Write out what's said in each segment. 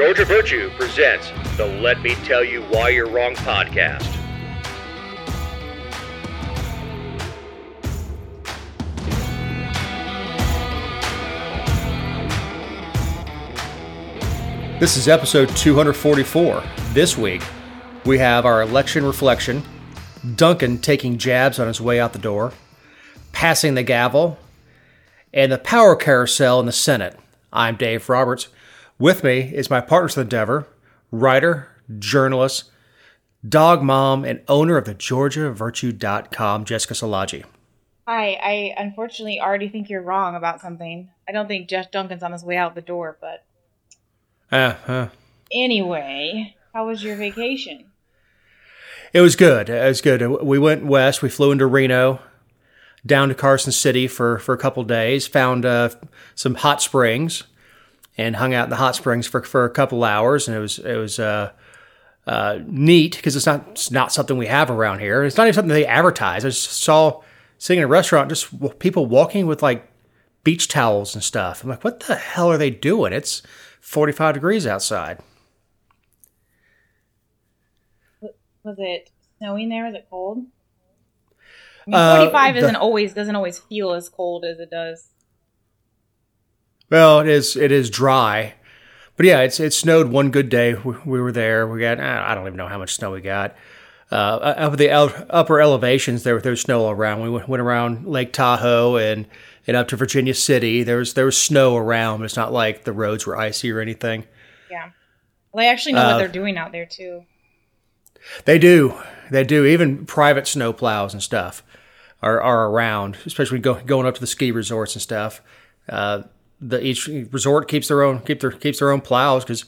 Georgia Virtue presents the Let Me Tell You Why You're Wrong podcast. This is episode 244. This week, we have our election reflection, Duncan taking jabs on his way out the door, passing the gavel, and the power carousel in the Senate. I'm Dave Roberts. With me is my partner in endeavor, writer, journalist, dog mom, and owner of the GeorgiaVirtue.com, Jessica Szilagyi. Hi, I unfortunately already think you're wrong about something. I don't think Jeff Duncan's on his way out the door, but Uh, uh, anyway, how was your vacation? It was good. It was good. We went west. We flew into Reno, down to Carson City for, for a couple days. Found uh, some hot springs, and hung out in the hot springs for, for a couple hours. And it was it was uh, uh, neat because it's not it's not something we have around here. It's not even something they advertise. I just saw sitting in a restaurant, just w- people walking with like beach towels and stuff. I'm like, what the hell are they doing? It's 45 degrees outside. Was it snowing there? Was it cold? I mean, Uh, 45 the- isn't always doesn't always feel as cold as it does. Well, it is it is dry, but yeah, it's it snowed one good day. We, we were there. We got I don't even know how much snow we got. Uh, up at the el- upper elevations, there there was snow all around. We went, went around Lake Tahoe and and up to Virginia City. There was there was snow around, but it's not like the roads were icy or anything. Yeah. Well, they actually know Uh, what they're doing out there too. They do. They do. Even private snow plows and stuff are, are around, especially go, going up to the ski resorts and stuff. Uh, the each resort keeps their own keep their keeps their own plows because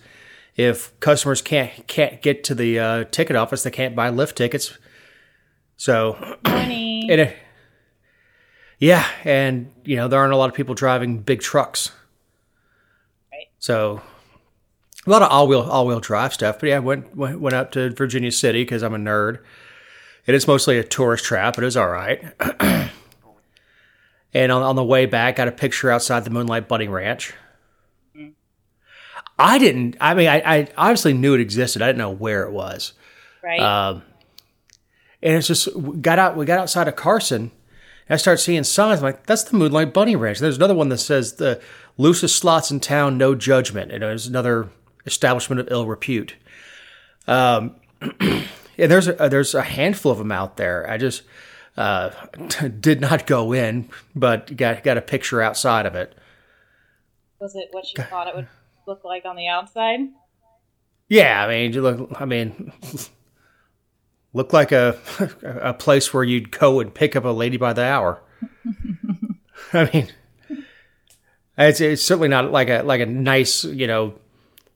if customers can't can't get to the uh, ticket office, they can't buy lift tickets. So Money. it, yeah, and you know there aren't a lot of people driving big trucks. Right. So a lot of all wheel all wheel drive stuff. But yeah, went went, went up to Virginia City because I'm a nerd. And It is mostly a tourist trap, but it was all right. and on, on the way back, got a picture outside the Moonlight Bunny Ranch. I didn't. I mean, I, I obviously knew it existed. I didn't know where it was. right? Um, and it's just got out. We got outside of Carson. And I start seeing signs. I'm like, that's the Moonlight Bunny Ranch. And There's another one that says the loosest slots in town, no judgment. And there's another establishment of ill repute. Um, and there's a, there's a handful of them out there. I just uh, did not go in, but got got a picture outside of it. was it what you thought it would look like on the outside? Yeah, I mean, look. I mean, look like a a place where you'd go and pick up a lady by the hour. I mean, it's it's certainly not like a like a nice you know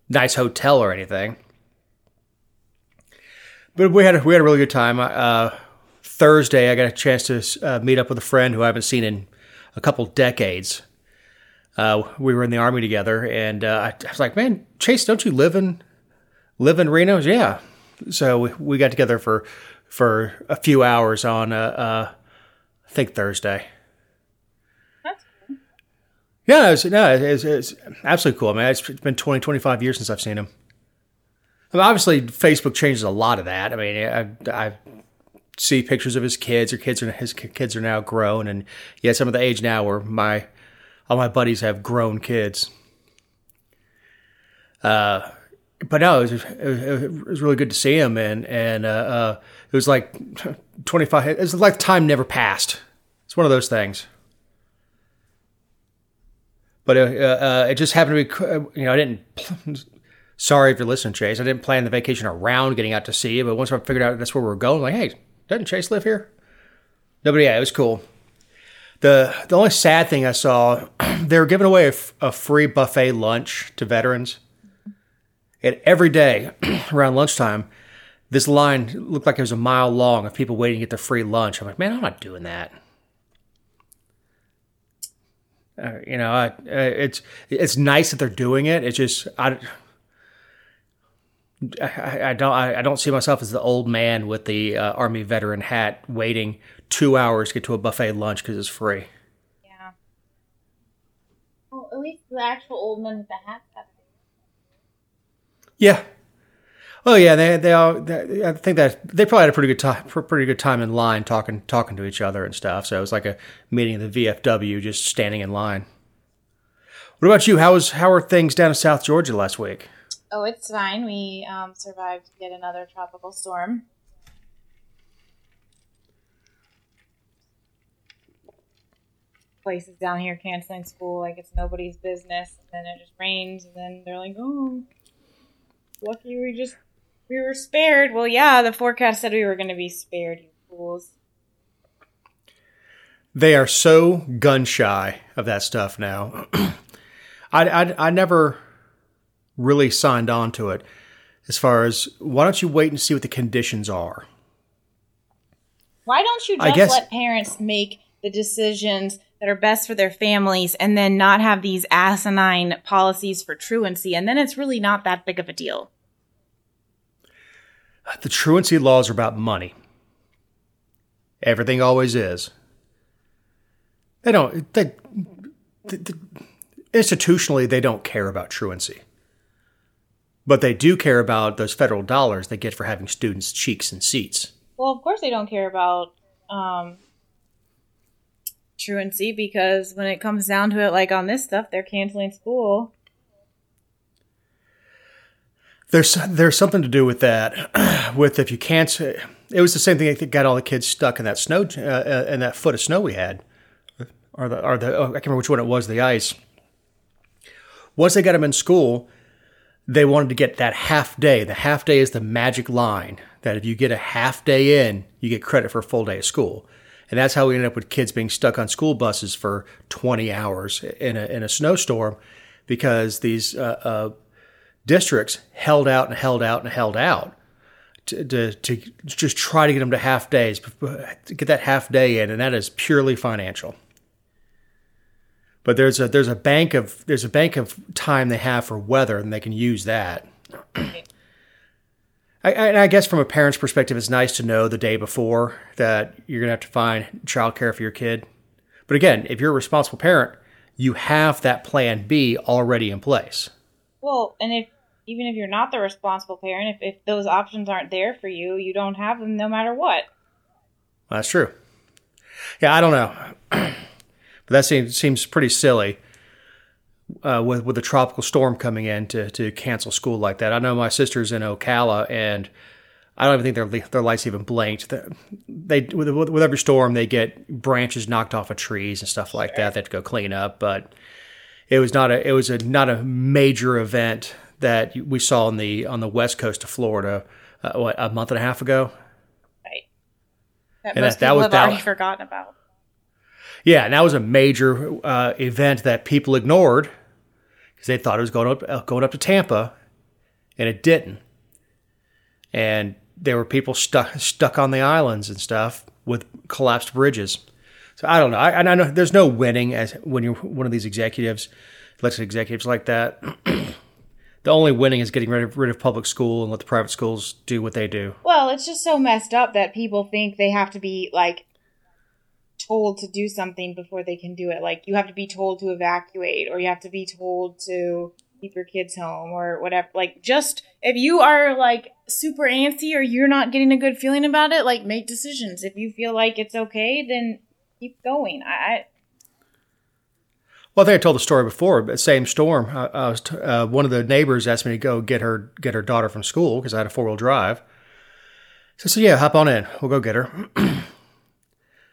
nice hotel or anything. But we had a, we had a really good time. Uh, Thursday, I got a chance to uh, meet up with a friend who I haven't seen in a couple decades. Uh, we were in the army together, and uh, I was like, "Man, Chase, don't you live in live in Reno?" Yeah. So we, we got together for for a few hours on uh, uh, I think Thursday. That's cool. Yeah, it's, no, it's, it's absolutely cool, man. It's been 20, 25 years since I've seen him. I mean, obviously, Facebook changes a lot of that. I mean, I, I see pictures of his kids. Or kids are his kids are now grown, and yeah, some of the age now where my all my buddies have grown kids. Uh, but no, it was, it was, really good to see him, and and uh, uh, it was like twenty five. It was like time never passed. It's one of those things. But uh, uh, it just happened to be, you know, I didn't. Sorry if you're listening, Chase. I didn't plan the vacation around getting out to see you, but once I figured out that's where we are going, like, hey, doesn't Chase live here? No, but yeah, it was cool. The the only sad thing I saw, they were giving away a, free buffet lunch to veterans. And every day around lunchtime, this line looked like it was a mile long of people waiting to get their free lunch. I'm like, man, I'm not doing that. Uh, you know, I, uh, it's it's nice that they're doing it. It's just I, I, I don't I, I don't see myself as the old man with the uh, army veteran hat waiting two hours to get to a buffet lunch because it's free. Yeah. Well, at least the actual old men with the hats have. Yeah. Oh yeah, they they all. They, I think that they probably had a pretty good time, pretty good time in line talking talking to each other and stuff. So it was like a meeting of the VFW, just standing in line. What about you? How was how are things down in South Georgia last week? Oh, it's fine. We um, survived yet another tropical storm. Places down here canceling school like it's nobody's business, and then it just rains, and then they're like, "Oh, lucky we just we were spared." Well, yeah, the forecast said we were going to be spared, you fools. They are so gun shy of that stuff now. I, I I never really signed on to it as far as why don't you wait and see what the conditions are? Why don't you just guess- let parents make the decisions that are best for their families and then not have these asinine policies for truancy? And then it's really not that big of a deal. The truancy laws are about money. Everything always is. They don't. They, th th institutionally, they don't care about truancy, but they do care about those federal dollars they get for having students' cheeks and seats. Well, of course they don't care about um, truancy because when it comes down to it, like on this stuff, they're canceling school. There's there's something to do with that. with if you can't, it was the same thing that got all the kids stuck in that snow uh, in that foot of snow we had, or the or the oh, I can't remember which one it was. The ice. Once they got them in school, they wanted to get that half day. The half day is the magic line that if you get a half day in, you get credit for a full day of school. And that's how we ended up with kids being stuck on school buses for 20 hours in a, in a snowstorm because these uh, uh, districts held out and held out and held out to, to, to just try to get them to half days, to get that half day in, and that is purely financial. But there's a there's a bank of there's a bank of time they have for weather, and they can use that. I, I, I guess from a parent's perspective, it's nice to know the day before that you're gonna have to find childcare for your kid. But again, if you're a responsible parent, you have that plan B already in place. Well, and if even if you're not the responsible parent, if, if those options aren't there for you, you don't have them no matter what. That's true. Yeah, I don't know, but that seems seems pretty silly uh, with with a tropical storm coming in to to cancel school like that. I know my sister's in Ocala, and I don't even think their their lights even blinked. They with, with every storm they get branches knocked off of trees and stuff like that. They have to go clean up, but it was not a it was a not a major event that we saw on the on the west coast of Florida. Uh, what a month and a half ago. Right. That And most that- that people was- have that- already forgotten about. Yeah, and that was a major uh, event that people ignored because they thought it was going up uh, going up to Tampa, and it didn't. And there were people stuck stuck on the islands and stuff with collapsed bridges. So I don't know. I, I know there's no winning as when you're one of these executives, elected executives like that. the only winning is getting rid of, rid of public school and let the private schools do what they do. Well, it's just so messed up that people think they have to be like told to do something before they can do it. Like you have to be told to evacuate or you have to be told to keep your kids home or whatever. Like just if you are like super antsy or you're not getting a good feeling about it, like make decisions. If you feel like it's okay, then keep going. I, Well, I think I told the story before, but same storm. I, I was t- uh, one of the neighbors asked me to go get her get her daughter from school because I had a four wheel drive. So I said, "Yeah, hop on in. We'll go get her."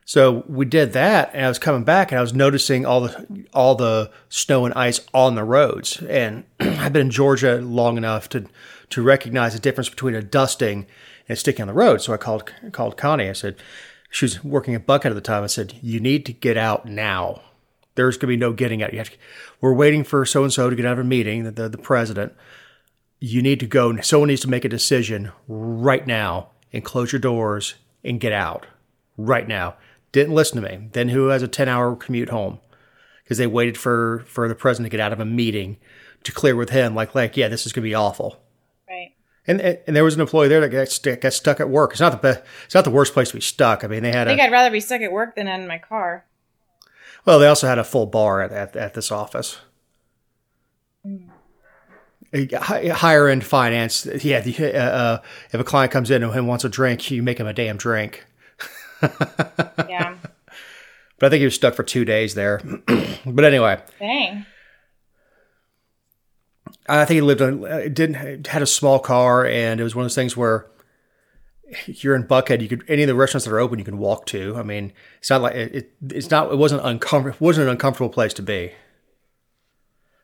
so we did that, and I was coming back, and I was noticing all the all the snow and ice on the roads. And I've been in Georgia long enough to to recognize the difference between a dusting and sticking on the road. So I called called Connie. I said, she was working at Buckhead at the time. I said, "You need to get out now." there's going to be no getting out. To, we're waiting for so and so to get out of a meeting, the, the president. You need to go. Someone needs to make a decision right now and close your doors and get out right now. Didn't listen to me. Then who has a 10 hour commute home? Because they waited for, for the president to get out of a meeting to clear with him, like, like, yeah, this is going to be awful. right. And, and there was an employee there that got, st- got stuck at work. It's not the best, it's not the worst place to be stuck. I mean, they had I think I'd rather be stuck at work than in my car. Well, they also had a full bar at, at, at this office. higher end finance. Yeah, the, uh, uh, if a client comes in and wants a drink, you make him a damn drink. Yeah. But I think he was stuck for two days there. but anyway, Dang. I think he lived on, uh, didn't had a small car, and it was one of those things where you're in Buckhead. You could any of the restaurants that are open, you can walk to. I mean, it's not like it. it it's not. It wasn't uncomfortable. It wasn't an uncomfortable place to be.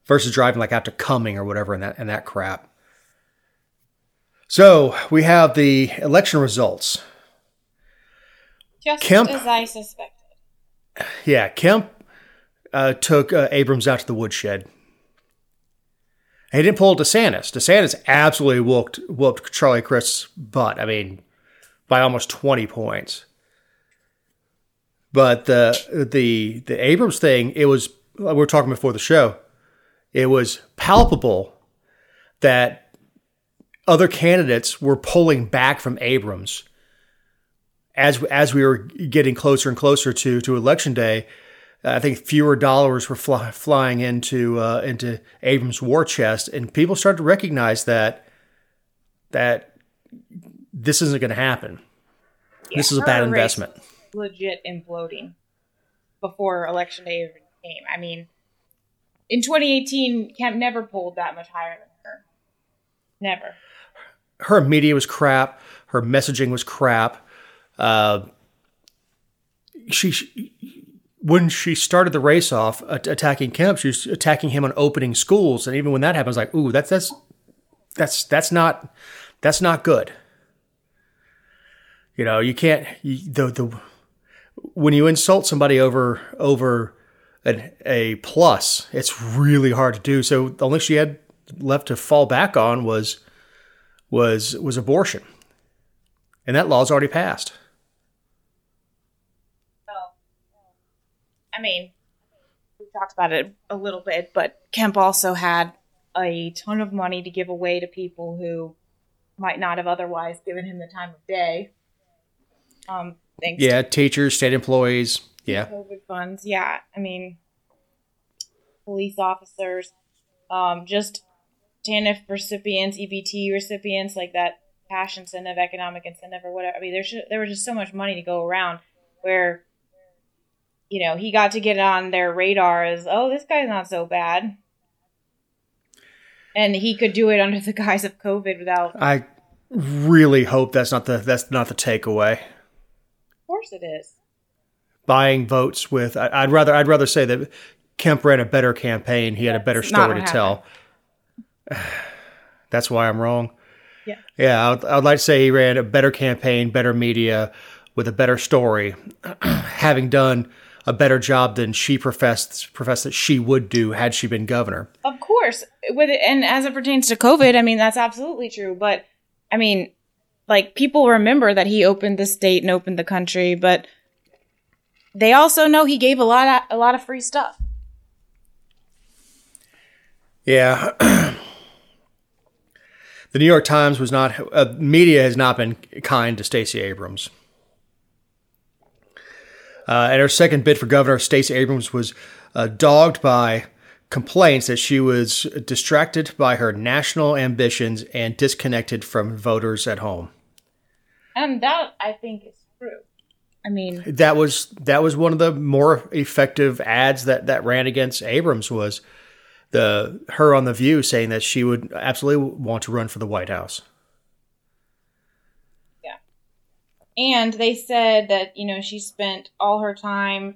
Versus driving like out to Cumming or whatever and that and that crap. So we have the election results. Just Kemp- as I suspected. Yeah, Kemp uh, took uh, Abrams out to the woodshed. He didn't pull DeSantis. DeSantis absolutely whooped, whooped Charlie Crist's butt. I mean, by almost 20 points. But the the the Abrams thing, it was we were talking before the show. It was palpable that other candidates were pulling back from Abrams as as we were getting closer and closer to to election day. I think fewer dollars were fly, flying into uh, into Abrams' war chest, and people started to recognize that that this isn't going to happen. this is a bad investment. Legit imploding before election day even came. I mean, in 2018, Kemp never pulled that much higher than her. Never. Her media was crap. Her messaging was crap. Uh, she, she when she started the race off at- attacking Kemp, she was attacking him on opening schools, and even when that was like, "Ooh, that's that's that's that's not that's not good." You know, you can't you, the the when you insult somebody over over an, a plus, it's really hard to do. So the only she had left to fall back on was was was abortion, and that law's already passed. Oh. I mean, we talked about it a little bit, but Kemp also had a ton of money to give away to people who might not have otherwise given him the time of day. Um, thanks Yeah, teachers, state employees. Yeah, COVID funds. Yeah, I mean, police officers, um, just TANF recipients, EBT recipients, like that cash incentive, economic incentive, or whatever. I mean, there's there was just so much money to go around where, you know, he got to get on their radar as, oh, this guy's not so bad. And he could do it under the guise of COVID without. I really hope that's not the that's not the takeaway. Of course, it is. Buying votes with I, I'd rather I'd rather say that Kemp ran a better campaign. He had a better story to tell. That's why I'm wrong. Yeah. Yeah, I'd, I'd like to say he ran a better campaign, better media, with a better story, having done a better job than she professed professed that she would do had she been governor. Of course, with it, and as it pertains to COVID, I mean that's absolutely true. But I mean, like people remember that he opened the state and opened the country, but they also know he gave a lot of, a lot of free stuff. Yeah. the New York Times was not, uh, media has not been kind to Stacey Abrams. Uh, and her second bid for governor, Stacey Abrams, was uh, dogged by complaints that she was distracted by her national ambitions and disconnected from voters at home. And that I think is true. I mean, That was that was one of the more effective ads that, that ran against Abrams was the her on the View saying that she would absolutely want to run for the White House. And they said that you know she spent all her time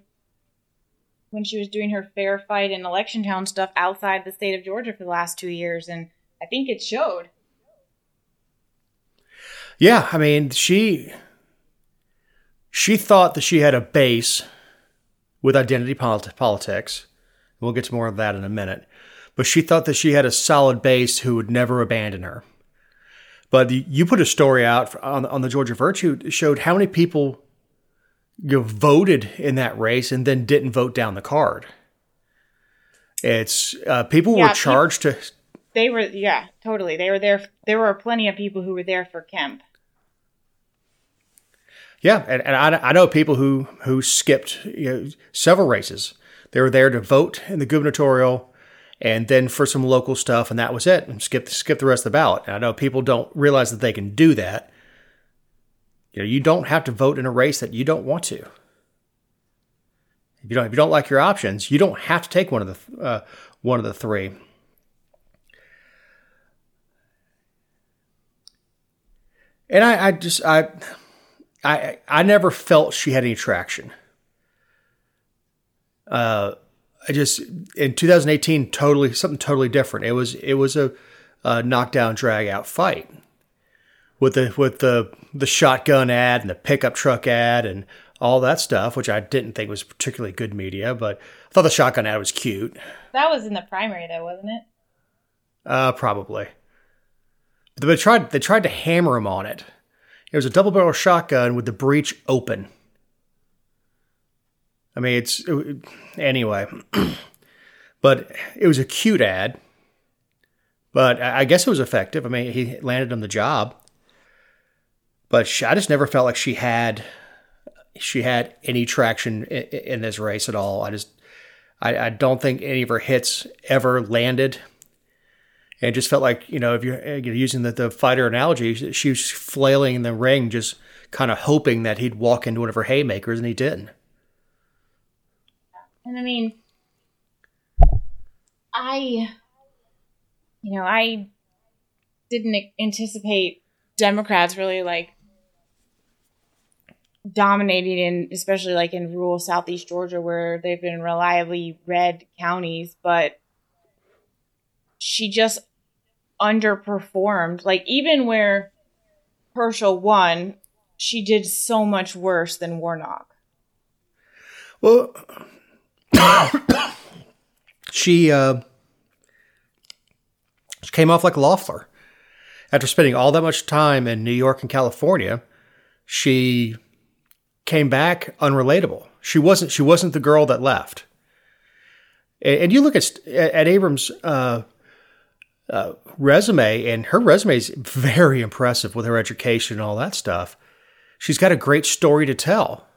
when she was doing her fair fight and election town stuff outside the state of Georgia for the last two years, and I think it showed. Yeah, I mean, she she thought that she had a base with identity polit- politics. We'll get to more of that in a minute. But she thought that she had a solid base who would never abandon her. But you put a story out on, on the Georgia Virtue that showed how many people you know, voted in that race and then didn't vote down the card. It's uh, people Yeah, were charged to They were, yeah, totally. They were there. There were plenty of people who were there for Kemp. Yeah, and, and I, I know people who who skipped you know, several races. They were there to vote in the gubernatorial and then for some local stuff, and that was it. And skip skip the rest of the ballot. And I know people don't realize that they can do that. You know, you don't have to vote in a race that you don't want to. If you don't, if you don't like your options, you don't have to take one of the uh, one of the three. And I, I just I, I I never felt she had any traction. Uh, I just in 2018 totally something totally different. It was it was a, a knockdown drag out fight with the with the the shotgun ad and the pickup truck ad and all that stuff, which I didn't think was particularly good media, but I thought the shotgun ad was cute. That was in the primary though, wasn't it? Uh, probably. But they tried they tried to hammer him on it. It was a double barrel shotgun with the breech open. I mean, it's it, anyway. but it was a cute ad. But I guess it was effective. I mean, he landed on the job. But she, I just never felt like she had she had any traction in, in this race at all. I just I, I, don't think any of her hits ever landed. And it just felt like you know if you're, you're using the, the fighter analogy, she was flailing in the ring, just kind of hoping that he'd walk into one of her haymakers, and he didn't. And I mean, I, you know, I didn't anticipate Democrats really like dominating in, especially like in rural southeast Georgia where they've been reliably red counties, but she just underperformed. Like even where Herschel won, she did so much worse than Warnock. Well, she uh, she came off like a Loeffler. After spending all that much time in New York and California, she came back unrelatable. She wasn't she wasn't the girl that left. And, and you look at at Abrams' uh, uh, resume, and her resume is very impressive with her education and all that stuff. She's got a great story to tell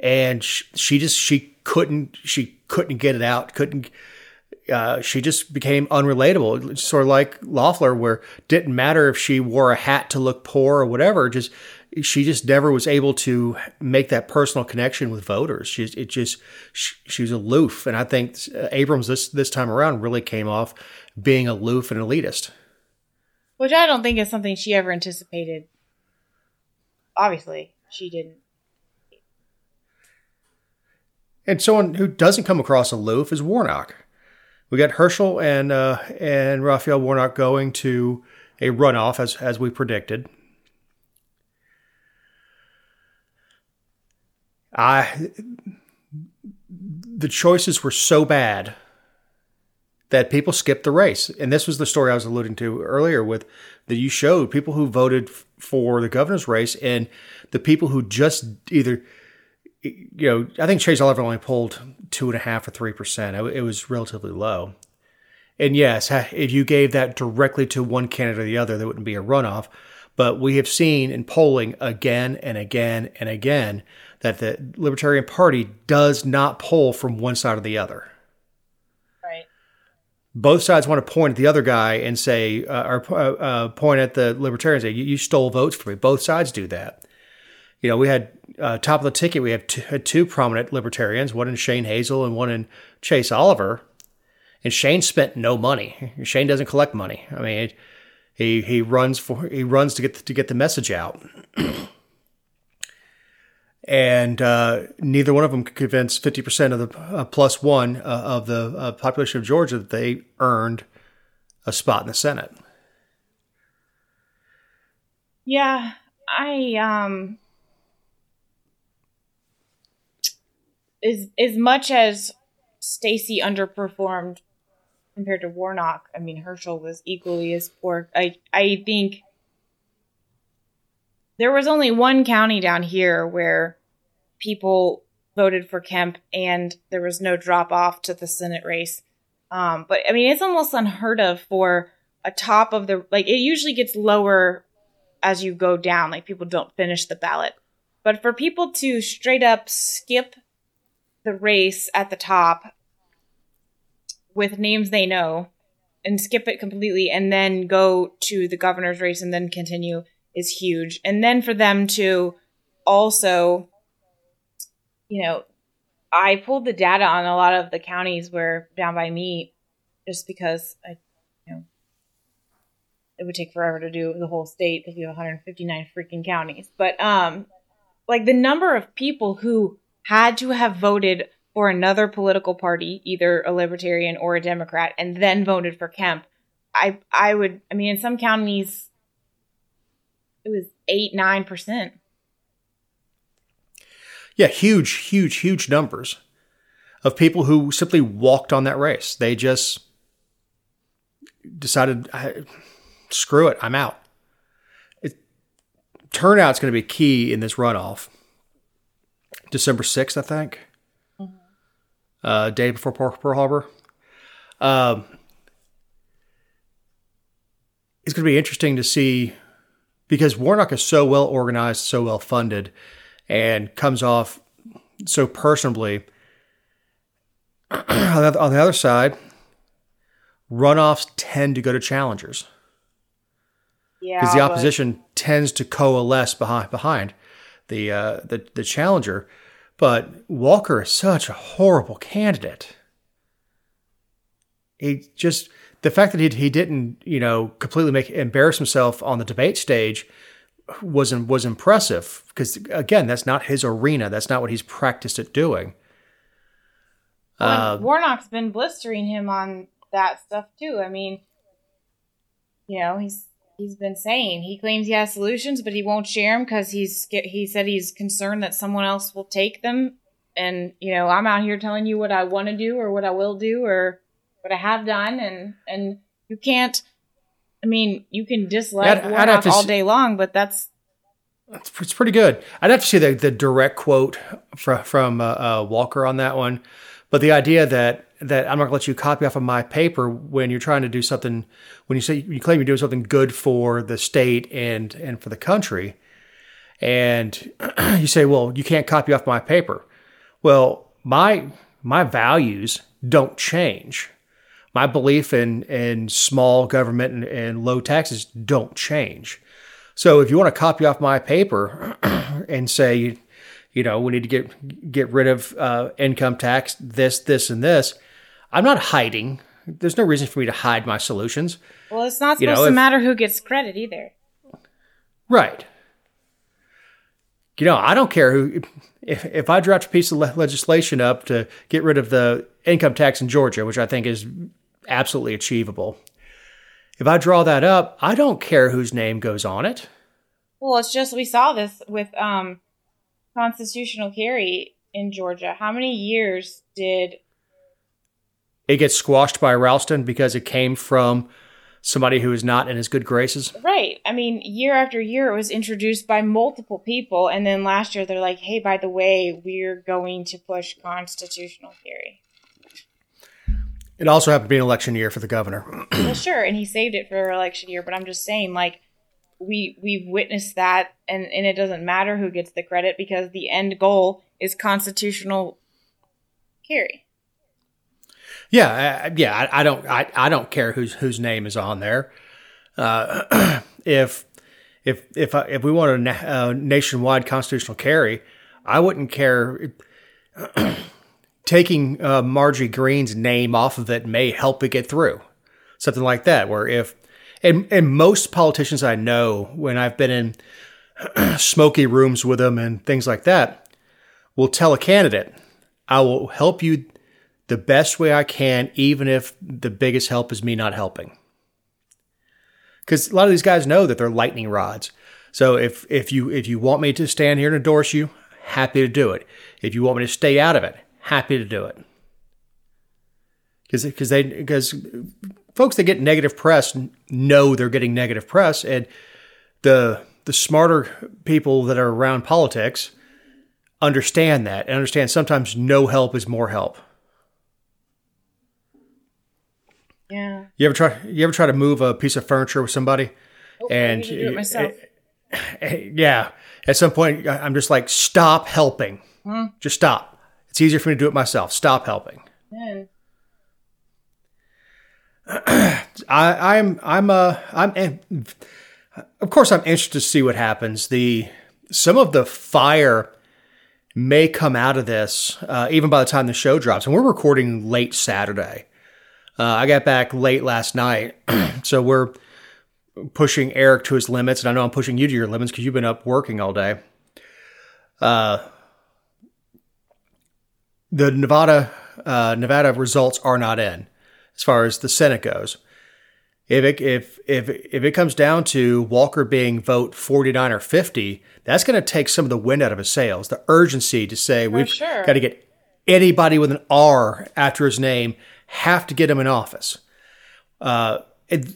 and she, she just she couldn't she couldn't get it out couldn't uh, she just became unrelatable. Sort of like Loeffler where didn't matter if she wore a hat to look poor or whatever just she just never was able to make that personal connection with voters. She it just she, she was aloof. And I think Abrams this this time around really came off being aloof and elitist. Which I don't think is something she ever anticipated. Obviously she didn't And someone who doesn't come across aloof is Warnock. We got Herschel and uh, and Raphael Warnock going to a runoff as as we predicted. I the choices were so bad that people skipped the race. And this was the story I was alluding to earlier with that you showed people who voted for the governor's race and the people who just either you know, I think Chase Oliver only pulled two and a half or three percent. It was relatively low. And yes, if you gave that directly to one candidate or the other, there wouldn't be a runoff. But we have seen in polling again and again and again that the Libertarian Party does not poll from one side or the other. Right. Both sides want to point at the other guy and say, uh, or uh, uh point at the Libertarians, say, you, you stole votes from me. Both sides do that you know, we had uh, top of the ticket. We had two, had two prominent libertarians, one in Shane Hazel and one in Chase Oliver. And Shane spent no money. Shane doesn't collect money. I mean, he he runs for he runs to get the, to get the message out. and uh, neither one of them could convince fifty percent of the uh, plus one uh, of the uh, population of Georgia that they earned a spot in the Senate. Yeah, I um as as much as Stacey underperformed compared to Warnock, I mean Herschel was equally as poor. I I think there was only one county down here where people voted for Kemp and there was no drop off to the Senate race. Um, but I mean, it's almost unheard of for a top of the like. It usually gets lower as you go down. Like people don't finish the ballot, but for people to straight up skip the race at the top with names they know and skip it completely and then go to the governor's race and then continue is huge. And then for them to also, you know, I pulled the data on a lot of the counties where down by me just because I, you know, it would take forever to do the whole state because we have 159 freaking counties. But, um, like the number of people who had to have voted for another political party, either a libertarian or a Democrat, and then voted for Kemp. I I would I mean in some counties it was eight, nine percent. Yeah, huge, huge, huge numbers of people who simply walked on that race. They just decided, screw it, I'm out. It, turnout's going to be key in this runoff. December 6th, I think. Mm-hmm. Uh, day before Pearl Harbor. Um, it's going to be interesting to see because Warnock is so well organized, so well funded, and comes off so personably. on the other side, runoffs tend to go to challengers. Yeah, because the opposition but... tends to coalesce behind behind the uh, the the challenger. But Walker is such a horrible candidate. He just the fact that he he didn't you know completely make embarrass himself on the debate stage was was impressive because again that's not his arena. That's not what he's practiced at doing. Uh, Warnock's been blistering him on that stuff too. I mean, you know, he's he's been saying. He claims he has solutions, but he won't share them because he's he said he's concerned that someone else will take them. And you know, I'm out here telling you what I want to do or what I will do or what I have done, and and you can't. I mean, you can dislike I'd, I'd all day long, but that's it's pretty good. I'd have to see the, the direct quote from, from uh, uh, Walker on that one, but the idea that that I'm not going to let you copy off of my paper when you're trying to do something when you say you claim you're doing something good for the state and and for the country. And you say well you can't copy off my paper. Well my my values don't change. My belief in in small government and, and low taxes don't change. So if you want to copy off my paper and say you know we need to get get rid of uh, income tax this this and this I'm not hiding. There's no reason for me to hide my solutions. Well, it's not supposed you know, to if, matter who gets credit either. Right. You know, I don't care who. If if I draft a piece of legislation up to get rid of the income tax in Georgia, which I think is absolutely achievable, if I draw that up, I don't care whose name goes on it. Well, it's just we saw this with um, constitutional carry in Georgia. How many years did it gets squashed by Ralston because it came from somebody who is not in his good graces. Right. I mean, year after year, it was introduced by multiple people, and then last year they're like, "Hey, by the way, we're going to push constitutional carry." It also happened to be an election year for the governor. well, sure, and he saved it for election year, but I'm just saying, like, we we've witnessed that, and and it doesn't matter who gets the credit because the end goal is constitutional carry. Yeah, uh, yeah. I, I, don't. I, I don't care whose whose name is on there. Uh, if if if I, if we want a na- nationwide constitutional carry, I wouldn't care. taking uh, Marjorie Greene's name off of it may help it get through. Something like that. Where if and and most politicians I know, when I've been in smoky rooms with them and things like that, will tell a candidate, "I will help you." The best way I can, even if the biggest help is me not helping. Because a lot of these guys know that they're lightning rods. So if if you if you want me to stand here and endorse you, happy to do it. If you want me to stay out of it, happy to do it. Because because they because folks that get negative press know they're getting negative press, and the the smarter people that are around politics understand that and understand sometimes no help is more help. Yeah. You ever try? You ever try to move a piece of furniture with somebody? Oh, and I do it myself. yeah. At some point, I'm just like, stop helping. Hmm. Just stop. It's easier for me to do it myself. Stop helping. I, I'm I'm uh I'm of course I'm interested to see what happens. The some of the fire may come out of this uh, even by the time the show drops, and we're recording late Saturday. Uh, I got back late last night, so we're pushing Eric to his limits, and I know I'm pushing you to your limits because you've been up working all day. Uh, the Nevada uh, Nevada results are not in as far as the Senate goes. If it if if if it comes down to Walker being vote 49 or 50, that's going to take some of the wind out of his sails. The urgency to say For we've sure. got to get anybody with an R after his name have to get him in office. Uh, it,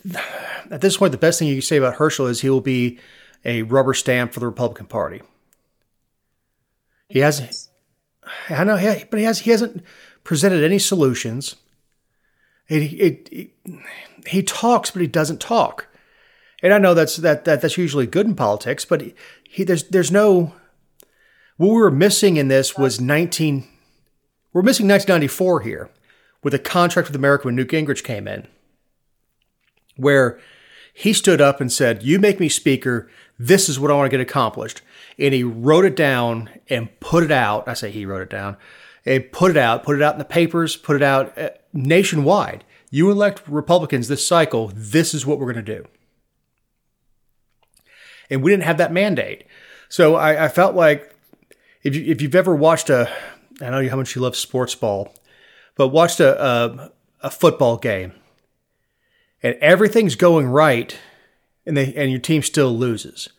at this point, the best thing you can say about Herschel is he will be a rubber stamp for the Republican Party. He hasn't. I know, yeah, but he has. He hasn't presented any solutions. It, it, it, he talks, but he doesn't talk. And I know that's that, that that's usually good in politics, but he, he there's there's no. What we were missing in this was nineteen. We're missing 1994 here, with a contract with America when Newt Gingrich came in, where he stood up and said, "You make me speaker. This is what I want to get accomplished." And he wrote it down and put it out. I say he wrote it down and put it out, put it out in the papers, put it out uh, nationwide. You elect Republicans this cycle, this is what we're going to do. And we didn't have that mandate. So I, I felt like if, you, if you've ever watched a, I know how much you love sports ball, but watched a, a, a football game and everything's going right and, they, and your team still loses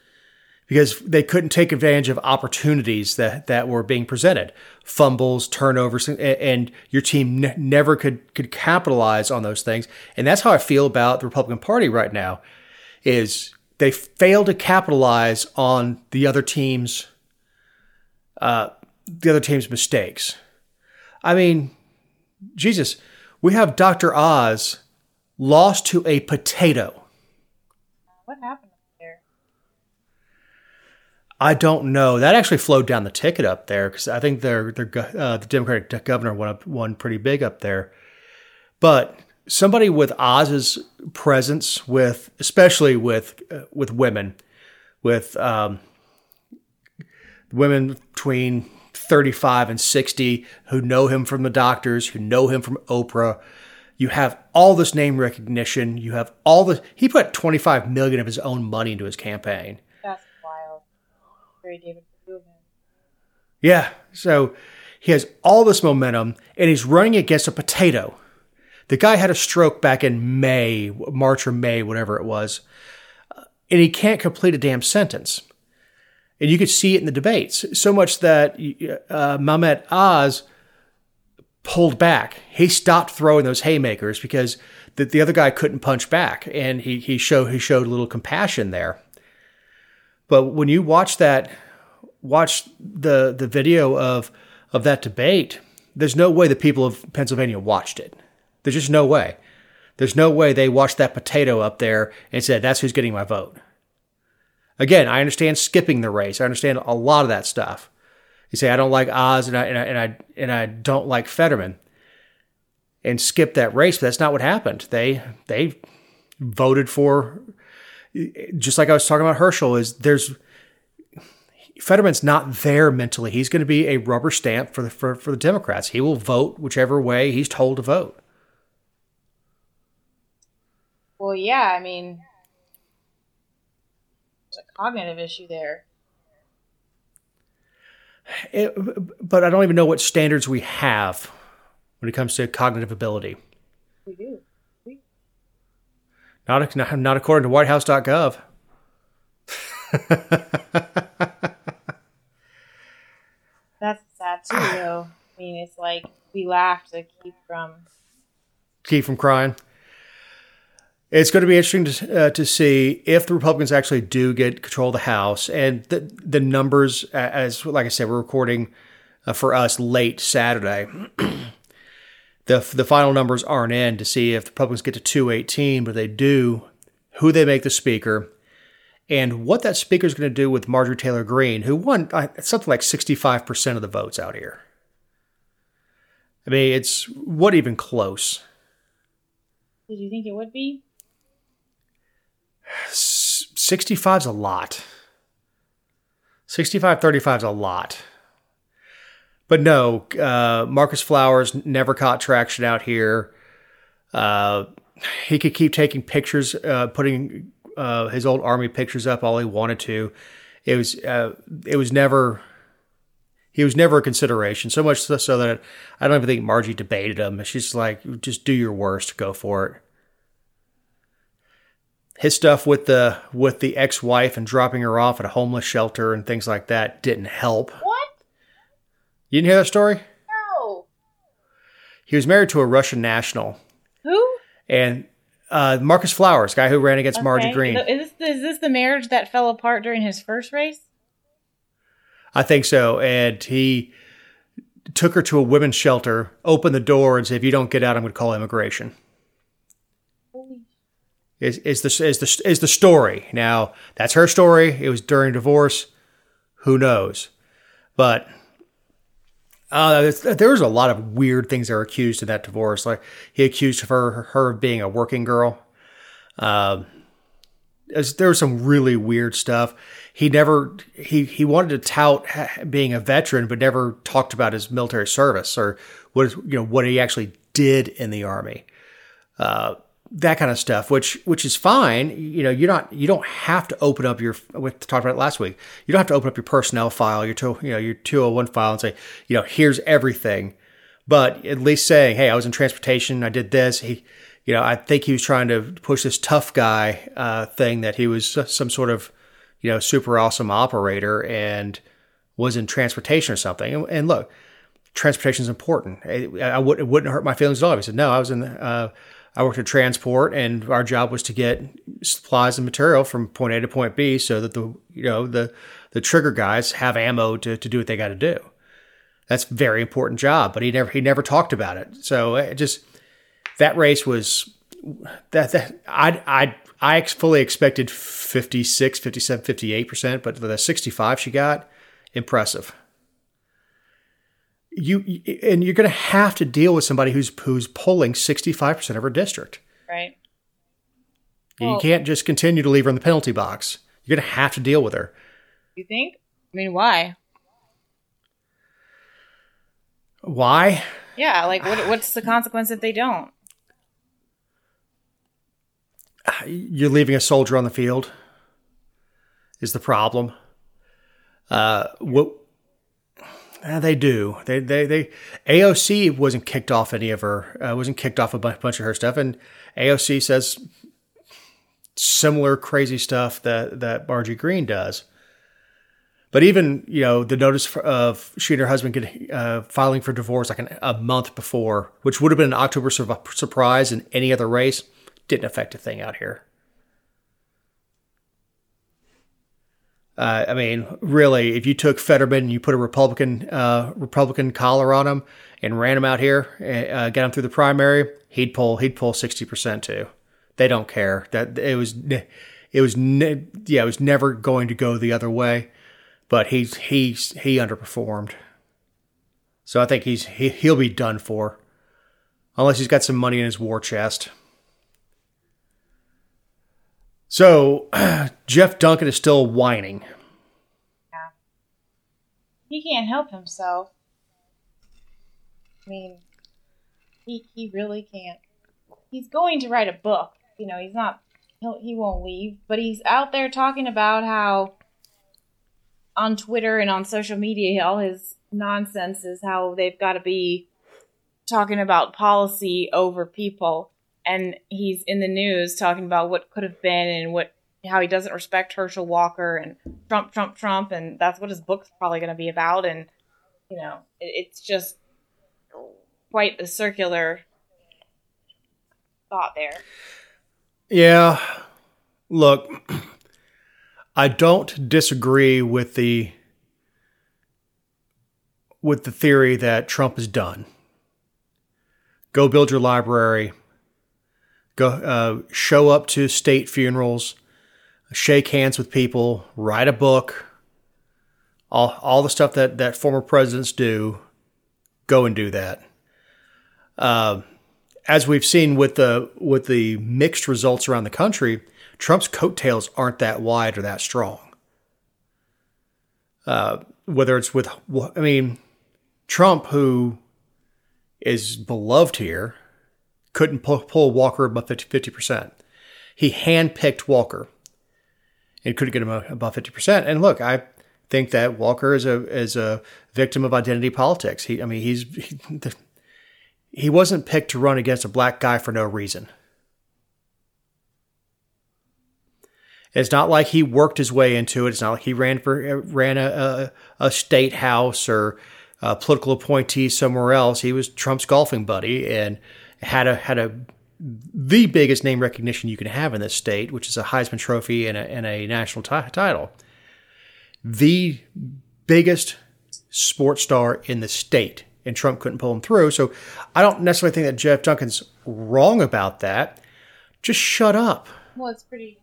because they couldn't take advantage of opportunities that, that were being presented. Fumbles turnovers and, and your team ne- never could could capitalize on those things. And that's how i feel about the republican party right now is they fail to capitalize on the other team's uh, the other team's mistakes. I mean jesus we have dr oz lost to a potato What happened up there? I don't know. That actually flowed down the ticket up there because I think their uh, the Democratic governor won up one pretty big up there. But somebody with Oz's presence, with especially with uh, with women, with um, women between thirty five and sixty who know him from the doctors, who know him from Oprah. You have all this name recognition. You have all the. He put twenty five million of his own money into his campaign. That's wild. Very David Rubin. Yeah. So he has all this momentum and he's running against a potato. The guy had a stroke back in May, March or May, whatever it was. And he can't complete a damn sentence. And you could see it in the debates so much that uh, Mehmet Oz pulled back. He stopped throwing those haymakers because the, the other guy couldn't punch back, and he he showed he showed a little compassion there. But when you watch that, watch the the video of of that debate, there's no way the people of Pennsylvania watched it. There's just no way. There's no way they watched that potato up there and said, "That's who's getting my vote." Again, I understand skipping the race. I understand a lot of that stuff. You say I don't like Oz and I and I and I, and I don't like Fetterman, and skip that race. But that's not what happened. They they voted for just like I was talking about Herschel. Is there's Fetterman's not there mentally. He's going to be a rubber stamp for the for, for the Democrats. He will vote whichever way he's told to vote. Well, yeah, I mean, cognitive issue there. It, but I don't even know what standards we have when it comes to cognitive ability. We do. We, Not not according to WhiteHouse.gov. that's sad too, though. I mean, it's like we laugh to keep from. keep from crying. It's going to be interesting to, uh, to see if the Republicans actually do get control of the House and the the numbers. As like I said, we're recording uh, for us late Saturday. the the final numbers aren't in to see if the Republicans get to two eighteen, but they do, who they make the speaker, and what that speaker is going to do with Marjorie Taylor Greene, who won uh, something like sixty five percent of the votes out here. I mean, it's what even close. Did you think it would be? 65 is a lot. 65 35 is a lot. But no, uh, Marcus Flowers never caught traction out here. Uh, he could keep taking pictures, uh, putting uh, his old army pictures up all he wanted to. It was uh, it was never he was never a consideration. So much so that I don't even think Margie debated him. She's like, just do your worst, go for it. His stuff with the with the ex wife and dropping her off at a homeless shelter and things like that didn't help. What? You didn't hear that story? No. He was married to a Russian national, Who? and uh, Marcus Flowers, guy who ran against Margie Okay. Greene. Is this, is this the marriage that fell apart during his first race? I think so. And he took her to a women's shelter, opened the door, and said, "If you don't get out, I'm going to call immigration." Is is the is the is the story? Now that's her story. It was during divorce. Who knows? But uh, there was a lot of weird things that were accused in that divorce. Like he accused her her of being a working girl. Um, there was some really weird stuff. He never he he wanted to tout being a veteran, but never talked about his military service or what you know what he actually did in the army. Uh, that kind of stuff, which which is fine. You know, you're not you don't have to open up your we talked about it last week. You don't have to open up your personnel file, your two, you know your 201 file, and say you know here's everything. But at least saying, hey, I was in transportation, I did this. He, you know, I think he was trying to push this tough guy uh, thing that he was some sort of you know super awesome operator and was in transportation or something. And, and look, transportation is important. It, I would, it wouldn't hurt my feelings at all. He said, no, I was in, uh, I worked at transport and our job was to get supplies and material from point A to point B so that the, you know, the, the trigger guys have ammo to, to do what they got to do. That's a very important job, but he never, he never talked about it. So it just, that race was that, that I, I, I fully expected 56, 57, 58%, but the 65 she got, impressive you and you're going to have to deal with somebody who's who's polling 65% of her district. Right. you can't just continue to leave her in the penalty box. You're going to have to deal with her. You think? I mean, why? Why? Yeah, like what? What's the consequence if they don't? You're leaving a soldier on the field is the problem. Uh, what uh, they do, they they they AOC wasn't kicked off any of her, uh, wasn't kicked off a bunch of her stuff, and AOC says similar crazy stuff that that Margie Greene does. But even you know the notice of she and her husband uh, filing for divorce like an, a month before, which would have been an October sur- surprise in any other race, didn't affect a thing out here. Uh, I mean, really, if you took Fetterman and you put a Republican uh, Republican collar on him and ran him out here, uh, got him through the primary, he'd pull he'd pull sixty percent too. They don't care that it was it was ne- yeah it was never going to go the other way, but he's he's he underperformed. So I think he's he, he'll be done for, unless he's got some money in his war chest. So Jeff Duncan is still whining. Yeah. He can't help himself. I mean, he he really can't. He's going to write a book. You know, he's not. He'll, he won't leave, but he's out there talking about how on Twitter and on social media, all his nonsense is how they've got to be talking about policy over people, and he's in the news talking about what could have been and what how he doesn't respect Herschel Walker and Trump, Trump, Trump, and that's what his book's probably going to be about. And you know, it, it's just quite the circular thought there. Yeah. Look, I don't disagree with the with the theory that Trump is done. Go build your library. Go uh, show up to state funerals, shake hands with people, write a book. All all the stuff that that former presidents do. Go and do that. Uh, as we've seen with the with the mixed results around the country, Trump's coattails aren't that wide or that strong. Uh, whether it's with, I mean, Trump, who is beloved here, couldn't pull, Walker above 50 percent. He handpicked Walker and couldn't get him above 50 percent. And look, I think that Walker is a is a victim of identity politics. He, I mean, he's he, he wasn't picked to run against a black guy for no reason. It's not like he worked his way into it. It's not like he ran for ran a, a, a state house or a political appointee somewhere else. He was Trump's golfing buddy and had a had a the biggest name recognition you can have in this state, which is a Heisman Trophy and a, and a national t- title. The biggest sports star in the state, and Trump couldn't pull him through. So I don't necessarily think that Jeff Duncan's wrong about that. Just shut up. Well, it's pretty